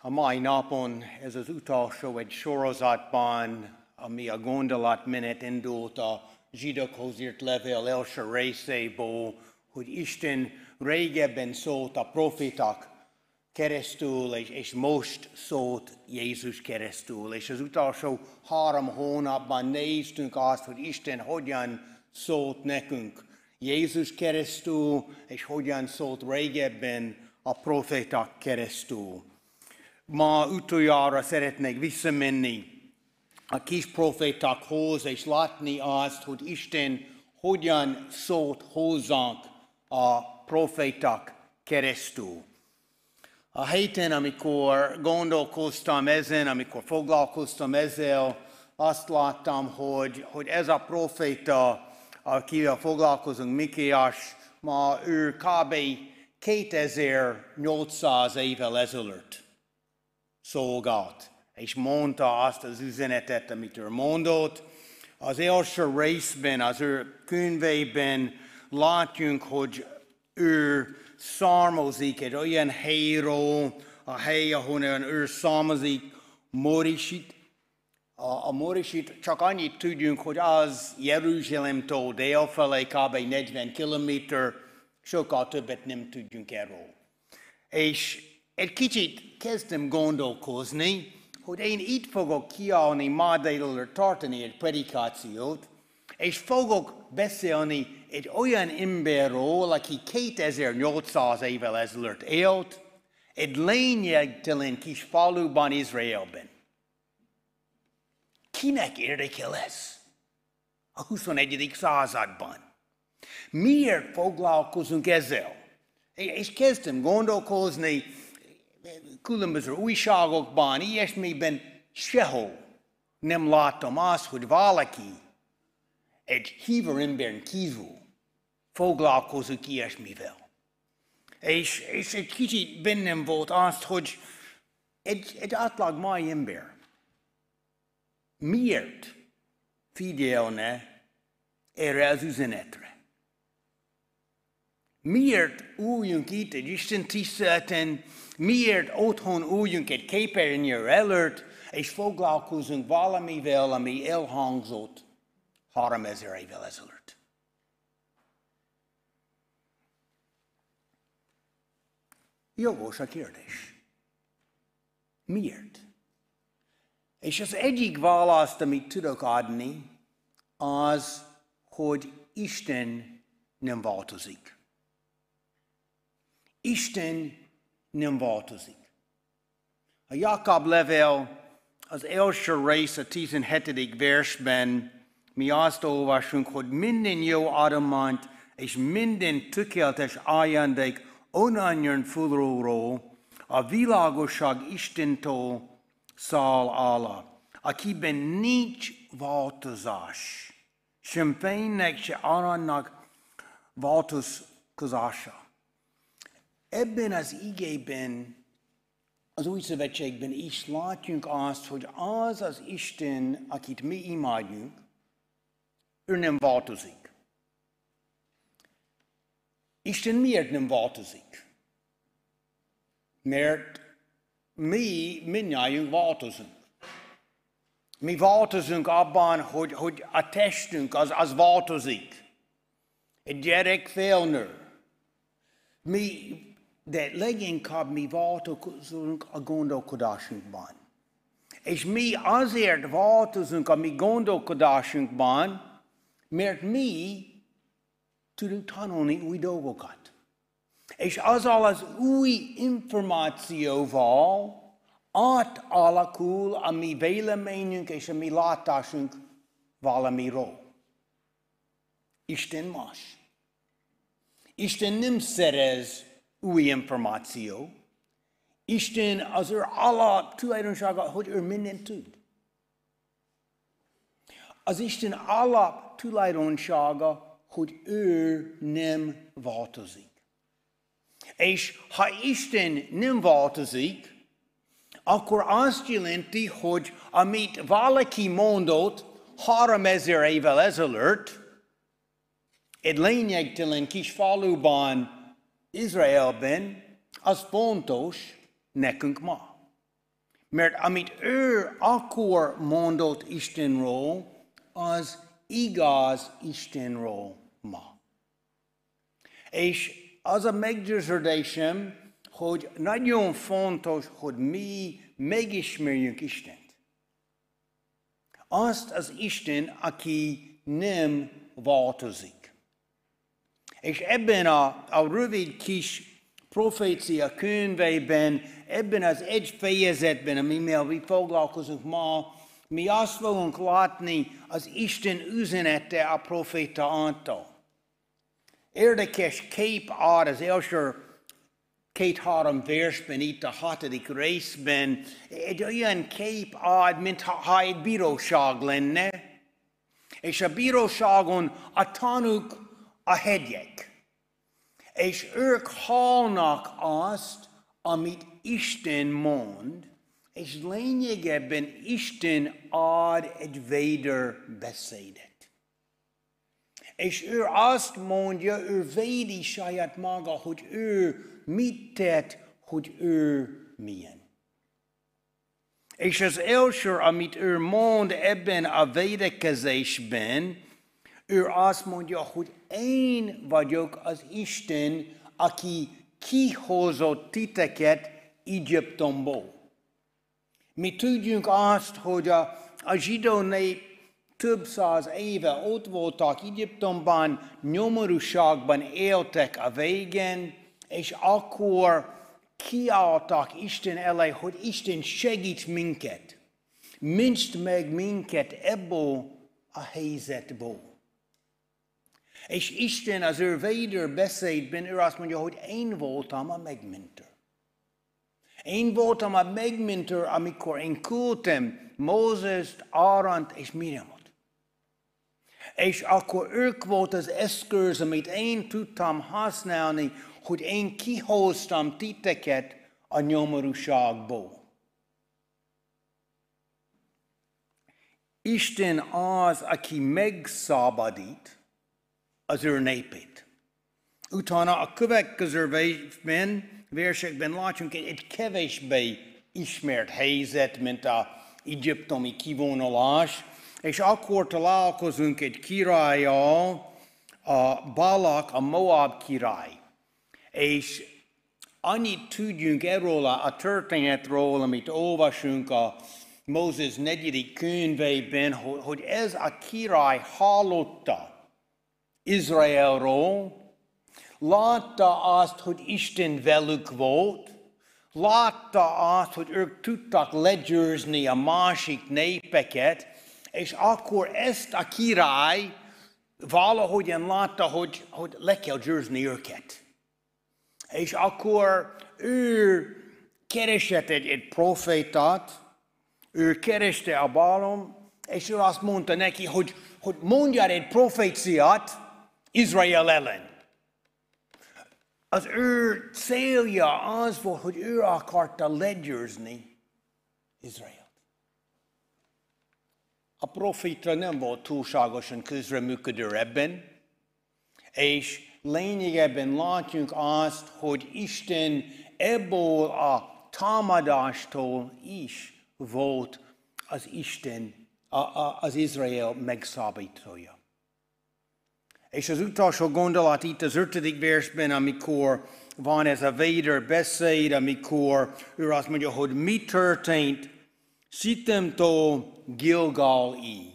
A mai napon ez az utolsó egy sorozatban, ami a gondolatmenet indult a zsidókhoz írt levél első részéből, hogy Isten régebben szólt a profitak keresztül, és, és most szólt Jézus keresztül. És az utolsó három hónapban néztünk azt, hogy Isten hogyan szólt nekünk Jézus keresztül, és hogyan szólt régebben a proféták keresztül. Ma utoljára szeretnék visszamenni a kis profétákhoz, és látni azt, hogy Isten hogyan szólt hozzánk a proféták keresztül. A héten, amikor gondolkoztam ezen, amikor foglalkoztam ezzel, azt láttam, hogy, hogy ez a proféta, akivel foglalkozunk, Mikiás, ma ő kb. 2800 évvel ezelőtt szolgált, és mondta azt az üzenetet, amit ő mondott. Az első részben, az ő könyvében látjunk, hogy ő származik egy olyan helyről, a hely, ahonnan ő származik, Morisit. A, a Morisit csak annyit tudjunk, hogy az Jeruzsálemtól délfelé kb. 40 kilométer, sokkal többet nem tudjunk erről. És egy kicsit kezdtem gondolkozni, hogy én itt fogok kiállni ma délelőtt tartani egy predikációt, és fogok beszélni egy olyan emberről, aki 2800 évvel ezelőtt élt, egy lényegtelen kis faluban Izraelben. Kinek érdekel ez a 21. században? Miért foglalkozunk ezzel? És kezdtem gondolkozni, különböző újságokban, ilyesmiben sehol nem láttam azt, hogy valaki egy hívő embern kívül foglalkozik ilyesmivel. És, és egy kicsit bennem volt azt, hogy egy, egy átlag mai ember miért figyelne erre az üzenetre? Miért újjunk itt egy Isten tiszteleten, miért otthon újjunk egy képernyő előtt, és foglalkozunk valamivel, ami elhangzott 3000 évvel ezelőtt. Jogos a kérdés. Miért? És az egyik választ, amit tudok adni, az, hogy Isten nem változik. Isten nem változik. A Jakab levél az első rész a 17. versben mi azt olvasunk, hogy minden jó adományt és minden tökéletes ajándék onnan fölről, a világosság Istentől száll alá, akiben nincs változás, sem fénynek, se aranynak változkozása. Ebben az igében, az új szövetségben is látjunk azt, hogy az az Isten, akit mi imádjunk, ő nem változik. Isten miért nem változik? Mert mi mindnyájunk változunk. Mi változunk abban, hogy, hogy a testünk az, az változik. Egy gyerek felnő. Mi, de leginkább mi változunk a gondolkodásunkban. És mi azért változunk a mi gondolkodásunkban, mert mi tudunk tanulni új dolgokat. És azzal az új információval átalakul a mi véleményünk és a mi látásunk valamiről. Isten más. Isten nem szerez új információ. Isten az ő alap tulajdonsága, hogy ő mindent tud. Az Isten alap tulajdonsága, hogy ő nem változik. És ha Isten nem változik, akkor azt jelenti, hogy amit valaki mondott három ezer évvel ezelőtt, egy lényegtelen kis faluban, Izraelben, az fontos nekünk ma. Mert amit ő akkor mondott Istenről, az igaz Istenről ma. És az a meggyőződésem, hogy nagyon fontos, hogy mi megismerjünk Istent. Azt az Isten, aki nem változik. És ebben a, a rövid kis profécia könyveiben, ebben az egy fejezetben, amivel mi foglalkozunk ma, mi azt fogunk látni az Isten üzenete a proféta által. Érdekes kép ad az első két-három versben, itt a hatodik részben, egy olyan kép ad, mint ha egy bíróság lenne, és a bíróságon a tanúk a hegyek, és ők hallnak azt, amit Isten mond, és lényegében Isten ad egy véder beszédet. És ő azt mondja, ő védi saját maga, hogy ő mit tett, hogy ő milyen. És az első, amit ő mond ebben a védekezésben, ő azt mondja, hogy én vagyok az Isten, aki kihozott titeket Egyiptomból. Mi tudjunk azt, hogy a, a zsidó nép több száz éve ott voltak Egyiptomban, nyomorúságban éltek a végén, és akkor kiálltak Isten elé, hogy Isten segít minket. Mintsd meg minket ebből a helyzetből. És Isten az ő védő beszédben, ő azt mondja, hogy én voltam a megmentő. Én voltam a megmentő, amikor én küldtem Mózest, Árant és Miriamot. És akkor ők volt az eszköz, amit én tudtam használni, hogy én kihoztam titeket a nyomorúságból. Isten az, aki megszabadít az ő népét. Utána a következő versekben látjunk egy, egy kevésbé ismert helyzet, mint a egyiptomi kivonulás, és akkor találkozunk egy királlyal, a Balak, a Moab király. És annyit tudjunk erről a történetről, amit olvasunk a Mózes negyedik könyveiben, hogy ez a király hallotta Izraelról, látta azt, hogy Isten velük volt, látta azt, hogy ők tudtak legyőzni a másik népeket, és akkor ezt a király valahogyan látta, hogy, hogy le kell győzni őket. És akkor ő keresett egy, egy profétát, ő kereste a bálom, és ő azt mondta neki, hogy, hogy mondjál egy proféciát Izrael ellen. Az ő célja az volt, hogy ő akarta legyőzni Izrael. A profita nem volt túlságosan közreműködő ebben, és lényegében látjuk azt, hogy Isten ebből a támadástól is volt az Isten, a, a, az Izrael megszabítója. És az utolsó gondolat itt az ötödik versben, amikor van ez a véder beszéd, amikor ő azt mondja, hogy mi történt Sittemtól Gilgalig.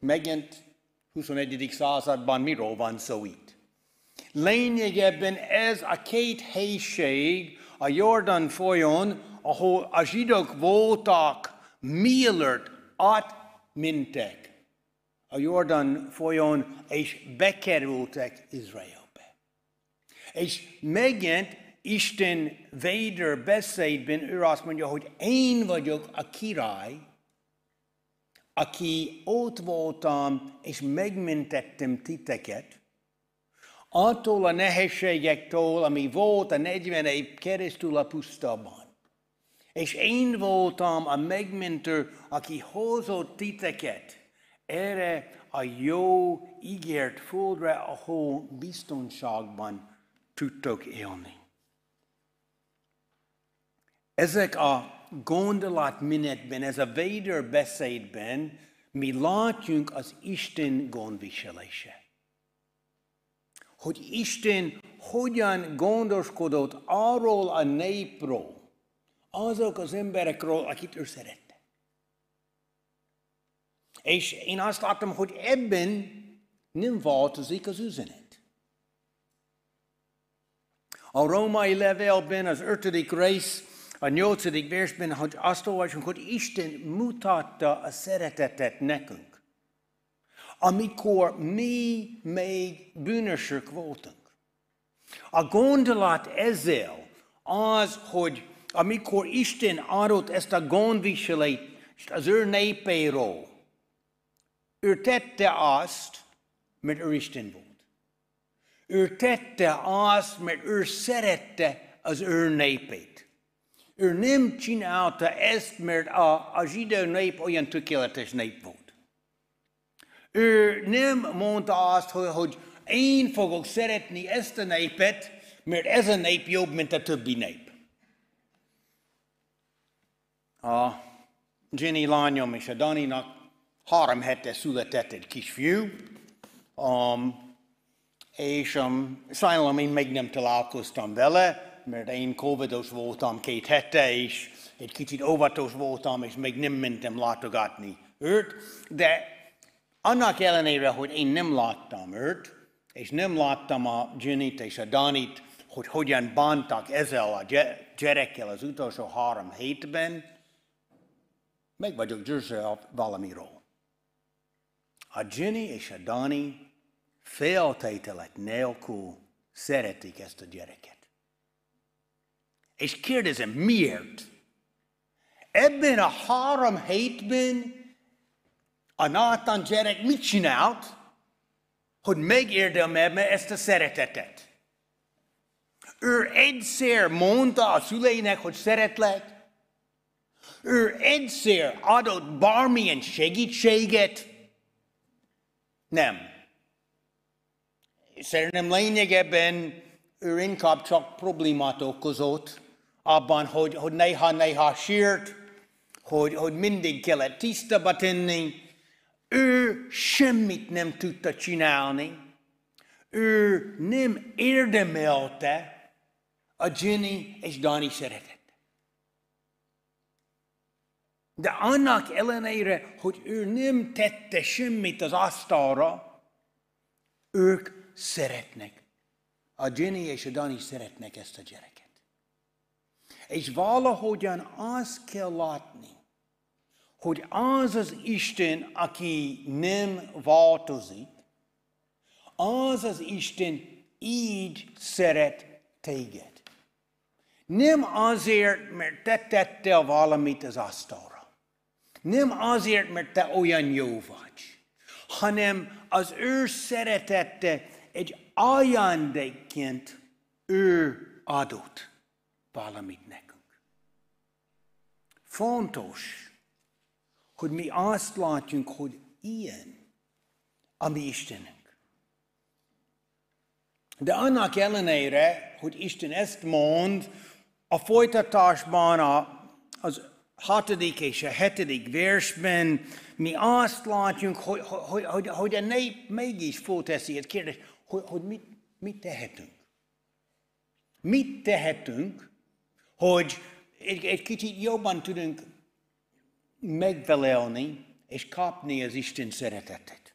Megint 21. században miről van szó itt? Lényegében ez a két helység a Jordan folyón, ahol a zsidók voltak, mielőtt átmentek a Jordan folyón, és bekerültek Izraelbe. És megint Isten véder beszédben ő azt mondja, hogy én vagyok a király, aki ott voltam, és megmentettem titeket, attól a nehézségektől, ami volt a 40 év keresztül a pusztában. És én voltam a megmentő, aki hozott titeket erre a jó ígért földre, ahol biztonságban tudtok élni. Ezek a gondolatmenetben, ez a véder beszédben mi látjunk az Isten gondviselése. Hogy Isten hogyan gondoskodott arról a népről, azok az emberekről, akit ő szerette. És én azt látom, hogy ebben nem változik az üzenet. A római levélben az ötödik rész, a nyolcadik versben, hogy azt olvasunk, hogy Isten mutatta a szeretetet nekünk, amikor mi még bűnösök voltunk. A gondolat ezzel az, hogy amikor Isten adott ezt a gondviselést az ő népéről, ő tette azt, mert ő Isten volt. Ő tette azt, mert ő szerette az ő népét. Ő nem csinálta ezt, mert a, a zsidó nép olyan tökéletes nép volt. Ő nem mondta azt, hogy, hogy én fogok szeretni ezt a népet, mert ez a nép jobb, mint a többi nép. A Jenny lányom és a Daninak három hete született egy kisfiú, um, és um, sajnálom én még nem találkoztam vele, mert én covidos voltam két hete, és egy kicsit óvatos voltam, és még nem mentem látogatni őt, de annak ellenére, hogy én nem láttam őt, és nem láttam a Jennyt és a Danit, hogy hogyan bántak ezzel a gyerekkel az utolsó három hétben, meg vagyok győző valamiről. A Jenny és a Dani feltételet nélkül szeretik ezt a gyereket. És kérdezem, miért? Ebben a három hétben a Nathan gyerek mit csinált, hogy megérdemelme ezt a szeretetet? Ő egyszer mondta a szüleinek, hogy szeretlek, ő egyszer adott bármilyen segítséget, nem. Szerintem lényegében ő inkább csak problémát okozott abban, hogy, hogy néha-néha sírt, hogy, hogy mindig kellett tisztába tenni. Ő semmit nem tudta csinálni. Ő nem érdemelte a Jenny és Dani szeretet. De annak ellenére, hogy ő nem tette semmit az asztalra, ők szeretnek. A Jenny és a Dani szeretnek ezt a gyereket. És valahogyan azt kell látni, hogy az az Isten, aki nem változik, az az Isten így szeret téged. Nem azért, mert te tettél valamit az asztalra. Nem azért, mert te olyan jó vagy, hanem az ő szeretette egy ajándékként ő adott valamit nekünk. Fontos, hogy mi azt látjunk, hogy ilyen a mi Istenünk. De annak ellenére, hogy Isten ezt mond, a folytatásban a, az hatodik és a hetedik versben mi azt látjuk, hogy, hogy, hogy, hogy a nép mégis fölteszi egy kérdést, hogy, hogy mit, mit tehetünk. Mit tehetünk, hogy egy, egy kicsit jobban tudunk megvelelni és kapni az Isten szeretetet.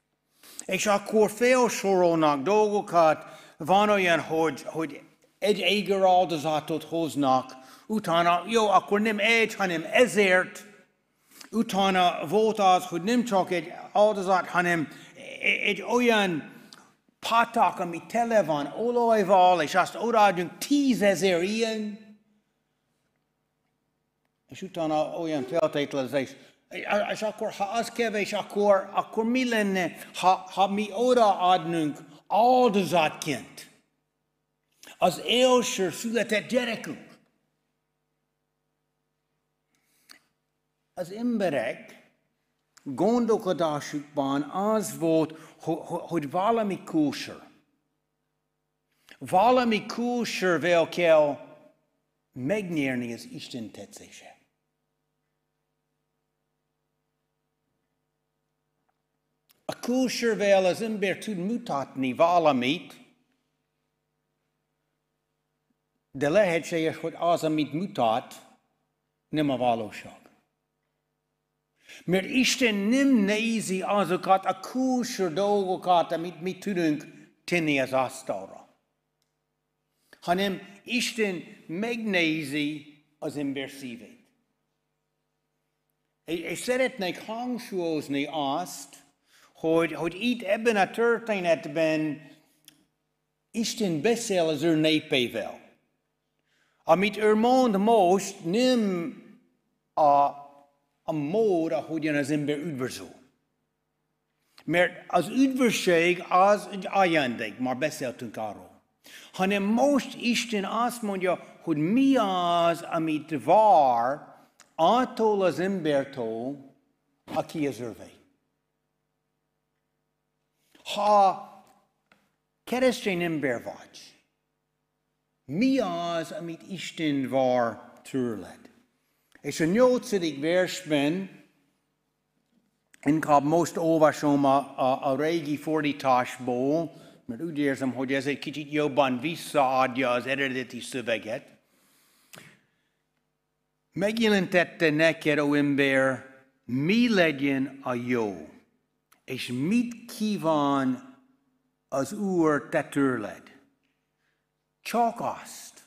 És akkor felsorolnak dolgokat, van olyan, hogy, hogy egy éger áldozatot hoznak, utána, jó, akkor nem egy, hanem ezért, utána volt az, hogy nem csak egy áldozat, hanem egy olyan patak, ami tele van olajval, és azt odaadjunk tízezer ilyen, és utána olyan feltételezés, és akkor, ha az kevés, akkor, akkor mi lenne, ha, ha mi odaadnunk áldozatként? Az első született gyerekünk? az emberek gondolkodásukban az volt, hogy valami kulcsor. Valami kulcsorvel kell megnyerni az Isten tetszése. A kulcsorvel az ember tud mutatni valamit, de lehetséges, hogy az, amit mutat, nem a valóság. Mert Isten nem nézi azokat a külső dolgokat, amit mi tudunk tenni az asztalra, hanem Isten megnézi az ember szívét. És szeretnék hangsúlyozni azt, hogy, hogy itt ebben a történetben Isten beszél az ő népével. Amit ő mond most nem a a mód, ahogyan az ember üdvözül. Mert az üdvösség az egy ajándék, már beszéltünk arról. Hanem most Isten azt mondja, hogy mi az, amit vár attól az embertől, aki az örvé. Ha keresztény ember vagy, mi az, amit Isten vár tőled? És a nyolcadik versben inkább most olvasom a, a, a régi fordításból, mert úgy érzem, hogy ez egy kicsit jobban visszaadja az eredeti szöveget. Megjelentette neked, ó ember, mi legyen a jó, és mit kíván az Úr te tőled. Csak azt,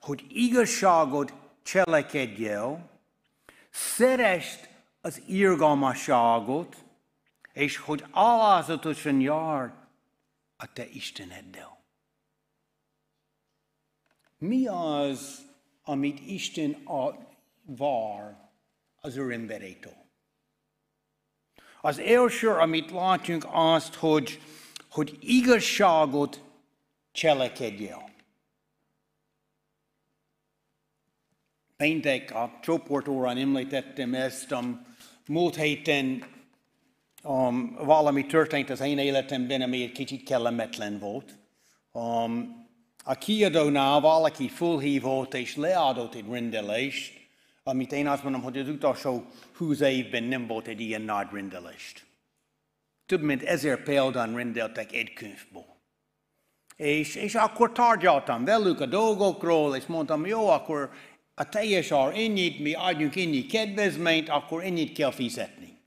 hogy igazságot cselekedj el, szerest az irgalmasságot, és hogy alázatosan jár a te Isteneddel. Mi az, amit Isten a, vár az ő emberétől? Az első, amit látunk, azt, hogy, hogy igazságot cselekedj Péntek a csoportórán említettem ezt, um, múlt héten um, valami történt az én életemben, ami egy kicsit kellemetlen volt. Um, a kiadónál valaki fölhívott és leadott egy rendelést, amit én azt mondom, hogy az utolsó húsz évben nem volt egy ilyen nagy rendelést. Több mint ezer példán rendeltek egy könyvból. És, és akkor tárgyaltam velük a dolgokról, és mondtam, jó, akkor a teljes ár ennyit, mi adjunk ennyi kedvezményt, akkor ennyit kell fizetni.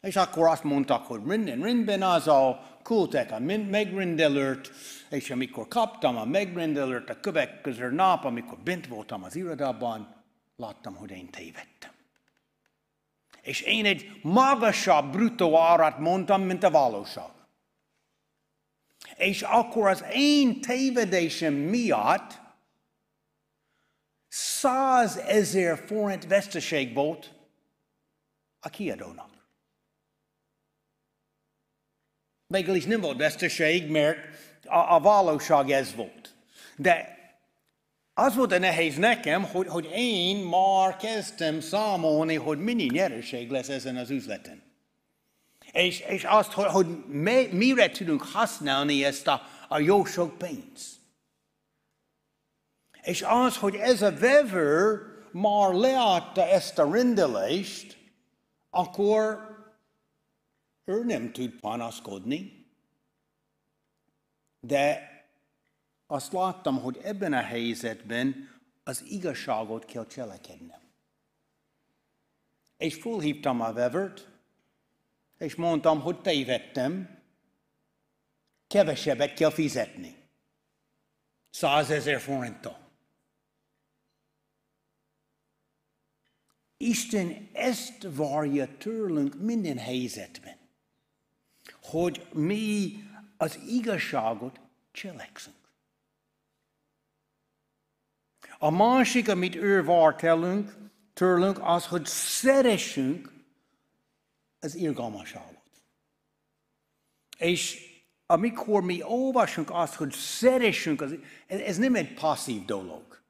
És akkor azt mondtak, hogy minden rendben az a küldtek a megrendelőt, és amikor kaptam a megrendelőt a következő nap, amikor bent voltam az irodában, láttam, hogy én tévedtem. És én egy magasabb bruttó árat mondtam, mint a valóság. És akkor az én tévedésem miatt százezer forint veszteség volt a kiadónak. Végül is nem volt veszteség, mert a, a valóság ez volt. De az volt a nehéz nekem, hogy, hogy én már kezdtem számolni, hogy mennyi nyereség lesz ezen az üzleten. És, és azt, hogy, hogy mire tudunk használni ezt a, a jó sok pénzt. És az, hogy ez a vevő már leadta ezt a rendelést, akkor ő nem tud panaszkodni. De azt láttam, hogy ebben a helyzetben az igazságot kell cselekednem. És fölhívtam a vevőt, és mondtam, hogy tévedtem, kevesebbet kell fizetni. Százezer forinttal. Isten ezt várja tőlünk minden helyzetben, hogy mi az igazságot cselekszünk. A másik, amit ő vár tőlünk, tőlünk, az, hogy szeressünk az irgalmaságot. És amikor mi olvasunk azt, hogy szeressünk, az, ez nem egy passzív dolog.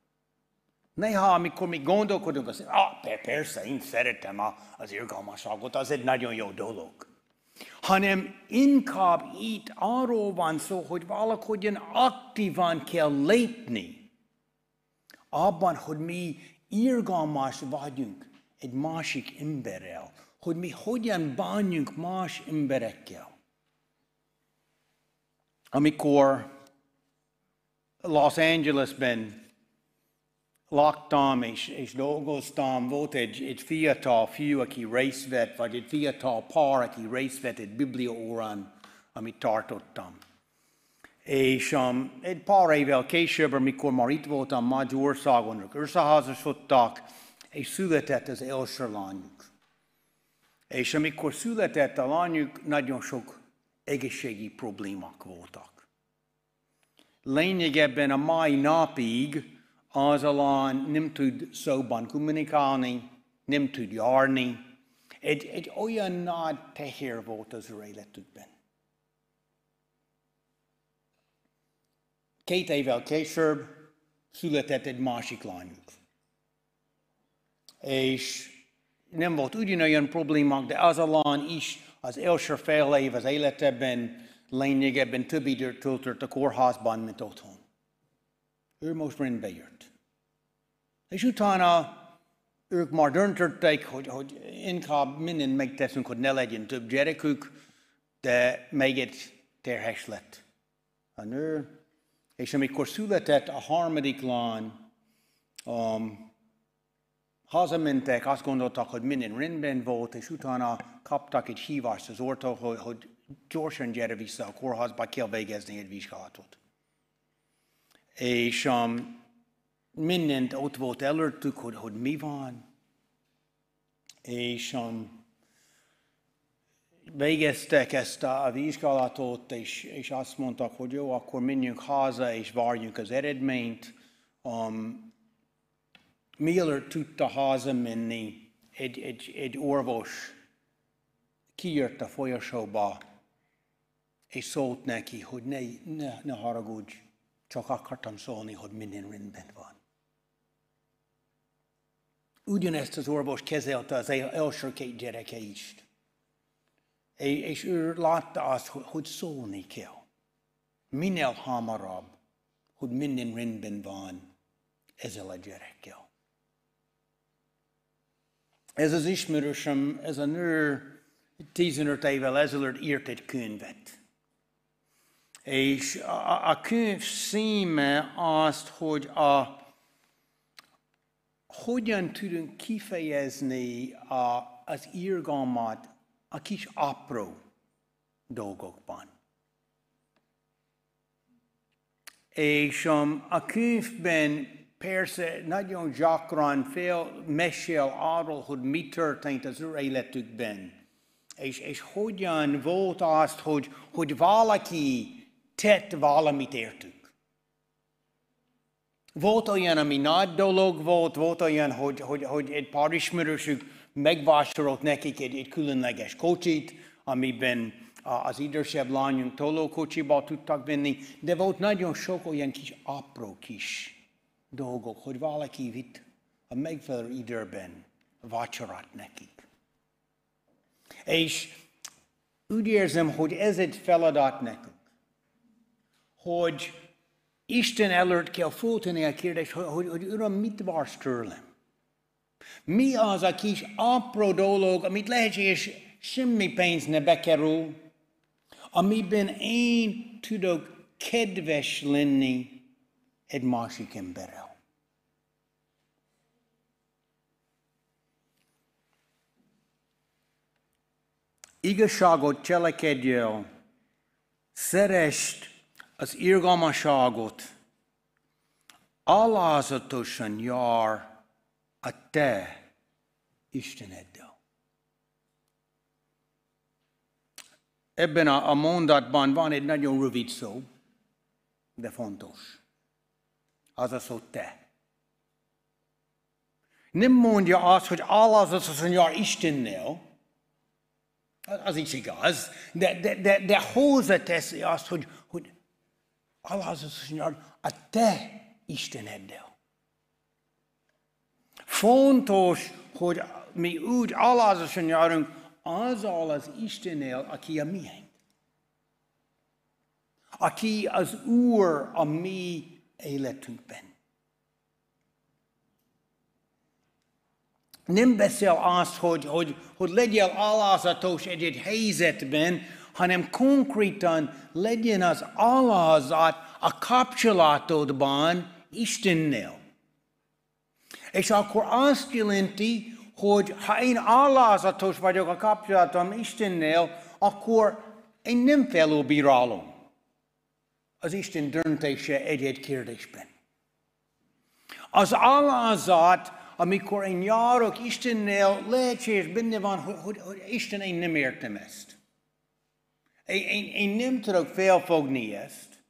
Néha, amikor mi gondolkodunk, azt ah, persze, én szeretem az irgalmasságot, az egy nagyon jó dolog. Hanem inkább itt arról van szó, hogy valahogyan aktívan kell lépni abban, hogy mi irgalmas vagyunk egy másik emberrel, hogy mi hogyan bánjunk más emberekkel. Amikor Los Angelesben laktam és, és dolgoztam, volt egy, egy fiatal fiú, aki részt vagy egy fiatal pár, aki részt vett egy bibliaórán, amit tartottam. És um, egy pár évvel később, amikor már itt voltam Magyarországon, ők összeházasodtak, és született az első lányuk. És amikor született a lányuk, nagyon sok egészségi problémák voltak. Lényegében a mai napig az a lány nem tud szóban kommunikálni, nem tud járni. Egy, egy olyan nagy teher volt az ő életükben. Két évvel később született egy másik lányuk. És nem volt ugyanolyan problémák, de az a lány is az első fél év az életében lényegében több időt töltött a kórházban, mint otthon. Ő most rendbe jött. És utána ők már döntöttek, hogy, hogy inkább mindent megteszünk, hogy ne legyen több gyerekük, de még egy terhes lett a nő. És amikor született a harmadik lány, um, hazamentek, azt gondoltak, hogy minden rendben volt, és utána kaptak egy hívást az ortól, hogy, hogy gyorsan gyere vissza a kórházba, kell végezni egy vizsgálatot. És um, mindent ott volt előttük, hogy, hogy mi van. És um, végeztek ezt a vizsgálatot, és, és azt mondtak, hogy jó, akkor menjünk haza, és várjunk az eredményt. Um, mielőtt tudta hazamenni, egy, egy, egy orvos kijött a folyosóba, és szólt neki, hogy ne, ne, ne haragudj, csak akartam szólni, hogy minden rendben van. Ugyanezt az orvos kezelte az első két gyereke is. És ő látta azt, hogy szólni kell. Minél hamarabb, hogy minden rendben van ezzel a gyerekkel. Ez az ismerősöm, ez a nő 15 évvel ezelőtt írt egy könyvet. És a, a könyv szíme azt, hogy a, hogyan tudunk kifejezni a, az irgalmat a kis apró dolgokban. És um, a könyvben persze nagyon gyakran fél mesél arról, hogy mi történt az ő életükben, és, és hogyan volt azt, hogy, hogy valaki tett valamit értük. Volt olyan, ami nagy dolog volt, volt olyan, hogy, hogy, hogy egy pár ismerősük megvásárolt nekik egy, egy különleges kocsit, amiben az idősebb lányunk tolókocsiba tudtak venni, de volt nagyon sok olyan kis apró kis dolgok, hogy valaki vitt a megfelelő időben vacsorát nekik. És úgy érzem, hogy ez egy feladat nekünk, hogy Isten előtt kell föltenni a kérdést, hogy, hogy, Uram, mit vársz tőlem? Mi az a kis apró dolog, amit lehetséges semmi pénz ne bekerül, amiben én tudok kedves lenni egy másik emberrel. Igazságot cselekedjél, szerest az irgalmaságot, alázatosan jár a te Isteneddel. Ebben a, a mondatban van egy nagyon rövid szó, de fontos. Az a szó te. Nem mondja azt, hogy alázatosan jár Istennel, az is igaz, de, de, de, de hozzáteszi azt, hogy, hogy alázatosan a te Isteneddel. Fontos, hogy mi úgy alázatosan járunk azzal az Istennel, aki a miénk. Aki az Úr a mi életünkben. nem beszél azt, hogy, hogy, hogy legyél alázatos egy, egy helyzetben, hanem konkrétan legyen az alázat a kapcsolatodban Istennel. És akkor azt jelenti, hogy ha én alázatos vagyok a kapcsolatom Istennel, akkor én nem felülbírálom az Isten döntése egy-egy kérdésben. Az alázat, amikor én járok Istennel, lehetséges benne van, hogy, hogy, hogy Isten, én nem értem ezt. Én, én, én nem tudok felfogni ezt,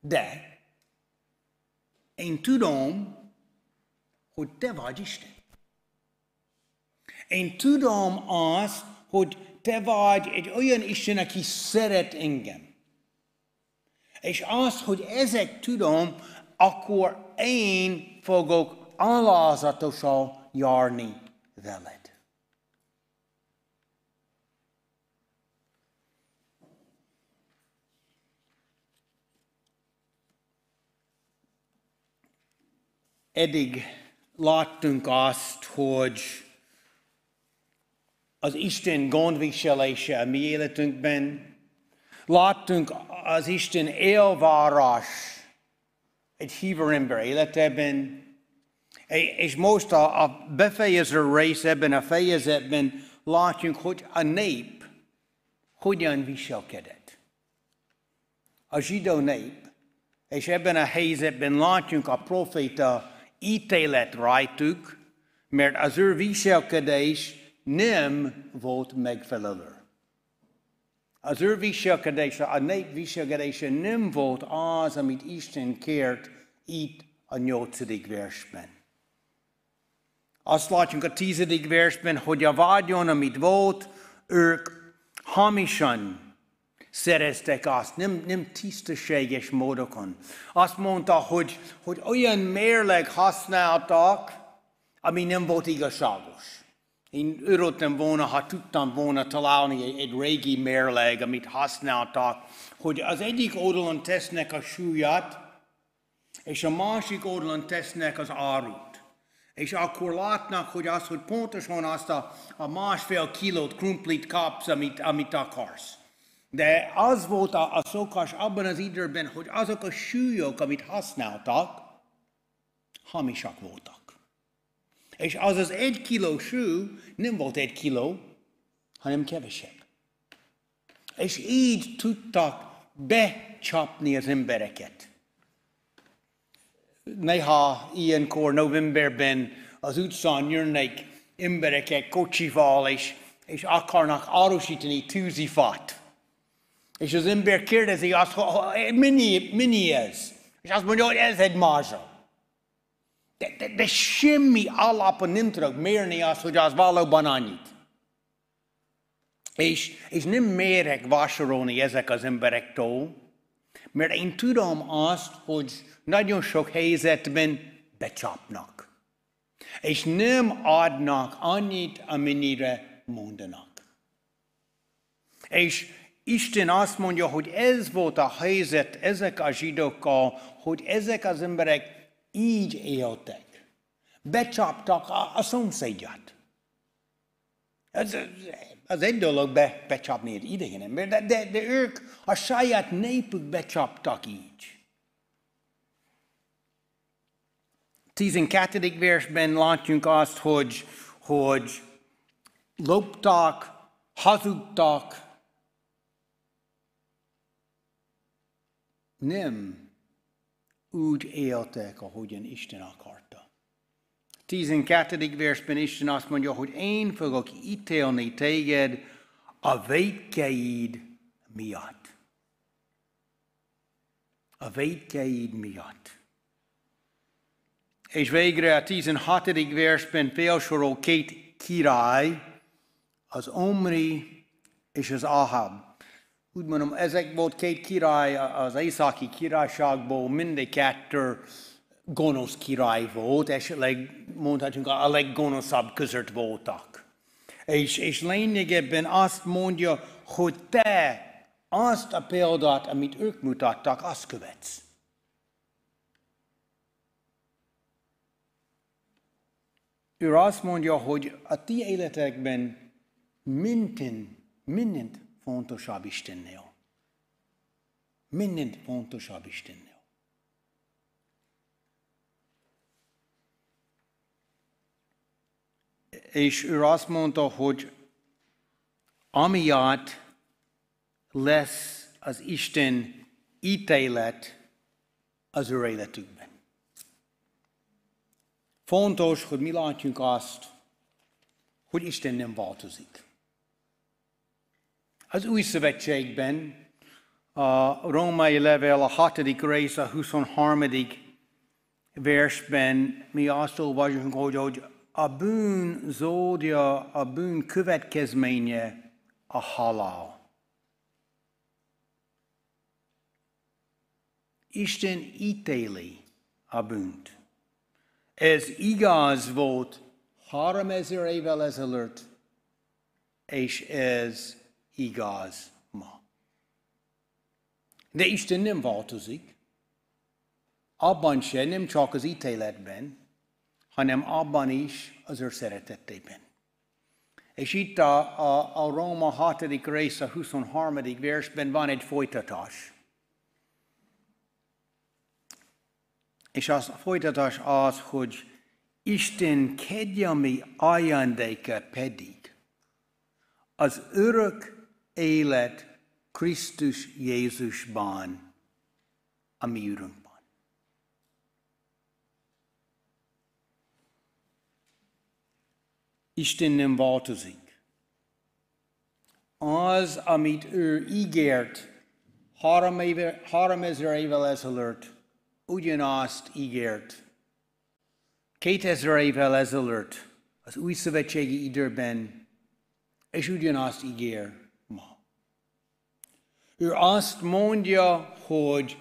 de én tudom, hogy te vagy Isten. Én tudom azt, hogy te vagy egy olyan Isten, aki szeret engem. És az, hogy ezek tudom, akkor én fogok alázatosan járni veled. Eddig láttunk azt, hogy az Isten gondviselése a mi életünkben, láttunk az Isten élvárás egy hívő ember életében, és most a, a befejező rész ebben a fejezetben látjuk, hogy a nép hogyan viselkedett. A zsidó nép, és ebben a helyzetben látjuk a proféta ítélet rajtuk, mert az ő viselkedés nem volt megfelelő. Az ő viselkedése, a nép viselkedése nem volt az, amit Isten kért itt a nyolcadik versben. Azt látjuk a tizedik versben, hogy a vágyon, amit volt, ők hamisan szereztek azt, nem, nem tisztességes módokon. Azt mondta, hogy, hogy olyan mérleg használtak, ami nem volt igazságos. Én örültem volna, ha tudtam volna találni egy, régi mérleg, amit használtak, hogy az egyik oldalon tesznek a súlyat, és a másik oldalon tesznek az árut. És akkor látnak, hogy az, hogy pontosan azt a, a másfél kilót krumplit kapsz, amit, amit akarsz. De az volt a, a szokás abban az időben, hogy azok a súlyok, amit használtak, hamisak voltak. És az az egy kiló sű nem volt egy kiló, hanem kevesebb. És így tudtak becsapni az embereket. Néha ilyenkor novemberben az utcán jönnek emberek kocsival, és, és akarnak árusítani tűzifát. És az ember kérdezi azt, hogy mennyi, mennyi ez? És azt mondja, hogy ez egy mázsa. De, de, de semmi alapon nem tudok mérni azt, hogy az valóban annyit. És, és nem mérek vásárolni ezek az emberektől, mert én tudom azt, hogy nagyon sok helyzetben becsapnak. És nem adnak annyit, amennyire mondanak. És Isten azt mondja, hogy ez volt a helyzet ezek a zsidókkal, hogy ezek az emberek így éltek. Becsaptak a, a szomszédját. Ez, az egy dolog be, becsapni egy idegen ember, de, de, de ők a saját népük becsaptak így. 12. versben látjuk azt, hogy, hogy loptak, hazudtak, nem úgy éltek, ahogyan Isten akarta. 12. versben Isten azt mondja, hogy én fogok ítélni téged a védkeid miatt. A védkeid miatt. És végre a 16. versben felsorol két király, az Omri és az Ahab úgy mondom, ezek volt két király az északi királyságból, mindegy kettő gonosz király volt, esetleg mondhatjuk a leggonoszabb között voltak. És, és lényegében azt mondja, hogy te azt a példát, amit ők mutattak, azt követsz. ő azt mondja, hogy a ti életekben minden, mindent fontosabb Istennél. Mindent fontosabb Istennél. És ő azt mondta, hogy amiatt lesz az Isten ítélet az ő életükben. Fontos, hogy mi látjunk azt, hogy Isten nem változik. Az új szövetségben a római level a hatodik rész, a 23. versben mi azt olvasunk, hogy, hogy a bűn zódja, a bűn következménye a halál. Isten ítéli a bűnt. Ez igaz volt 3000 évvel ezelőtt, és ez igaz ma. De Isten nem változik. Abban sem, nem csak az ítéletben, hanem abban is az ő szeretetében. És itt a, a, a Róma 6. rész, a 23. versben van egy folytatás. És az a folytatás az, hogy Isten kegyelmi ajándéka pedig az örök élet Krisztus Jézusban, a mi ürünkben. Isten nem változik. Az, amit ő ígért három, éve, három ezer évvel ezelőtt, ugyanazt ígért. Kétezer évvel ezelőtt, az új szövetségi időben, és ugyanazt ígér. Ő azt mondja, hogy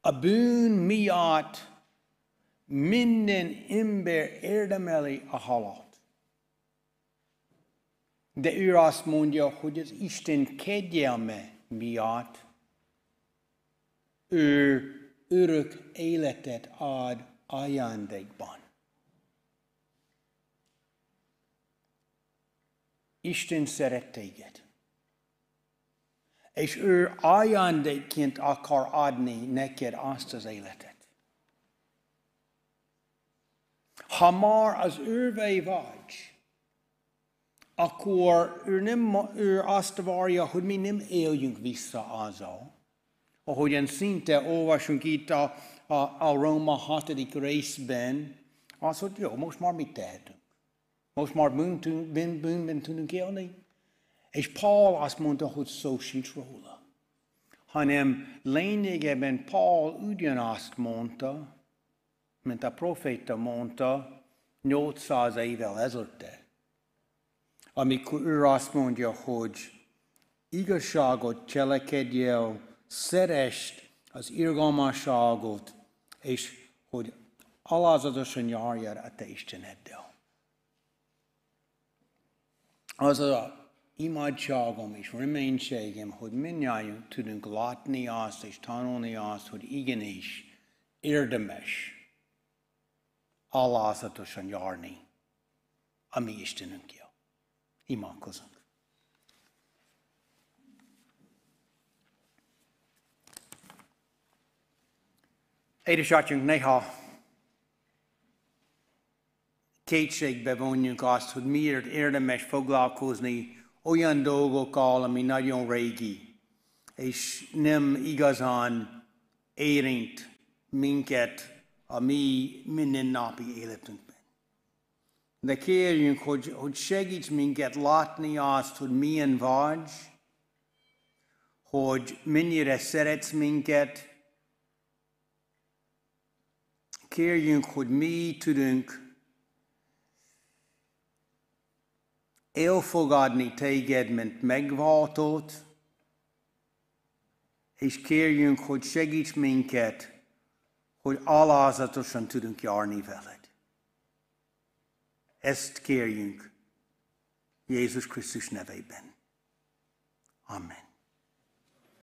a bűn miatt minden ember érdemeli a halat. De ő azt mondja, hogy az Isten kegyelme miatt ő örök életet ad ajándékban. Isten szeret téged. És ő ajándékként akar adni neked azt az életet. Ha már az ővé vagy, akkor ő, nem, ő azt várja, hogy mi nem éljünk vissza azzal. Ahogyan szinte olvasunk itt a, a, a Róma 6. részben, az, hogy jó, most már mit tehetünk? Most már bűnben, bűn, bűnben tudunk élni? És Paul azt mondta, hogy szó sincs róla. Hanem lényegében Paul ugyanazt mondta, mint a proféta mondta 800 évvel ezelőtt amikor ő azt mondja, hogy igazságot cselekedj el, szerest az irgalmasságot, és hogy alázatosan járjál a te Isteneddel. Az a imádságom és reménységem, hogy mindjárt tudunk látni azt és tanulni azt, hogy igenis érdemes alázatosan járni a mi Istenünkkel. Imádkozunk. Édesatyunk, néha kétségbe vonjuk azt, hogy miért érdemes foglalkozni olyan dolgokkal, ami nagyon régi, és nem igazán érint minket a mi mindennapi életünk. De kérjünk, hogy, hogy segíts minket látni azt, hogy milyen vagy, hogy mennyire szeretsz minket. Kérjünk, hogy mi tudunk elfogadni téged, mint megváltót, és kérjünk, hogy segíts minket, hogy alázatosan tudunk járni veled. Ezt kérjünk Jézus Krisztus nevében. Amen.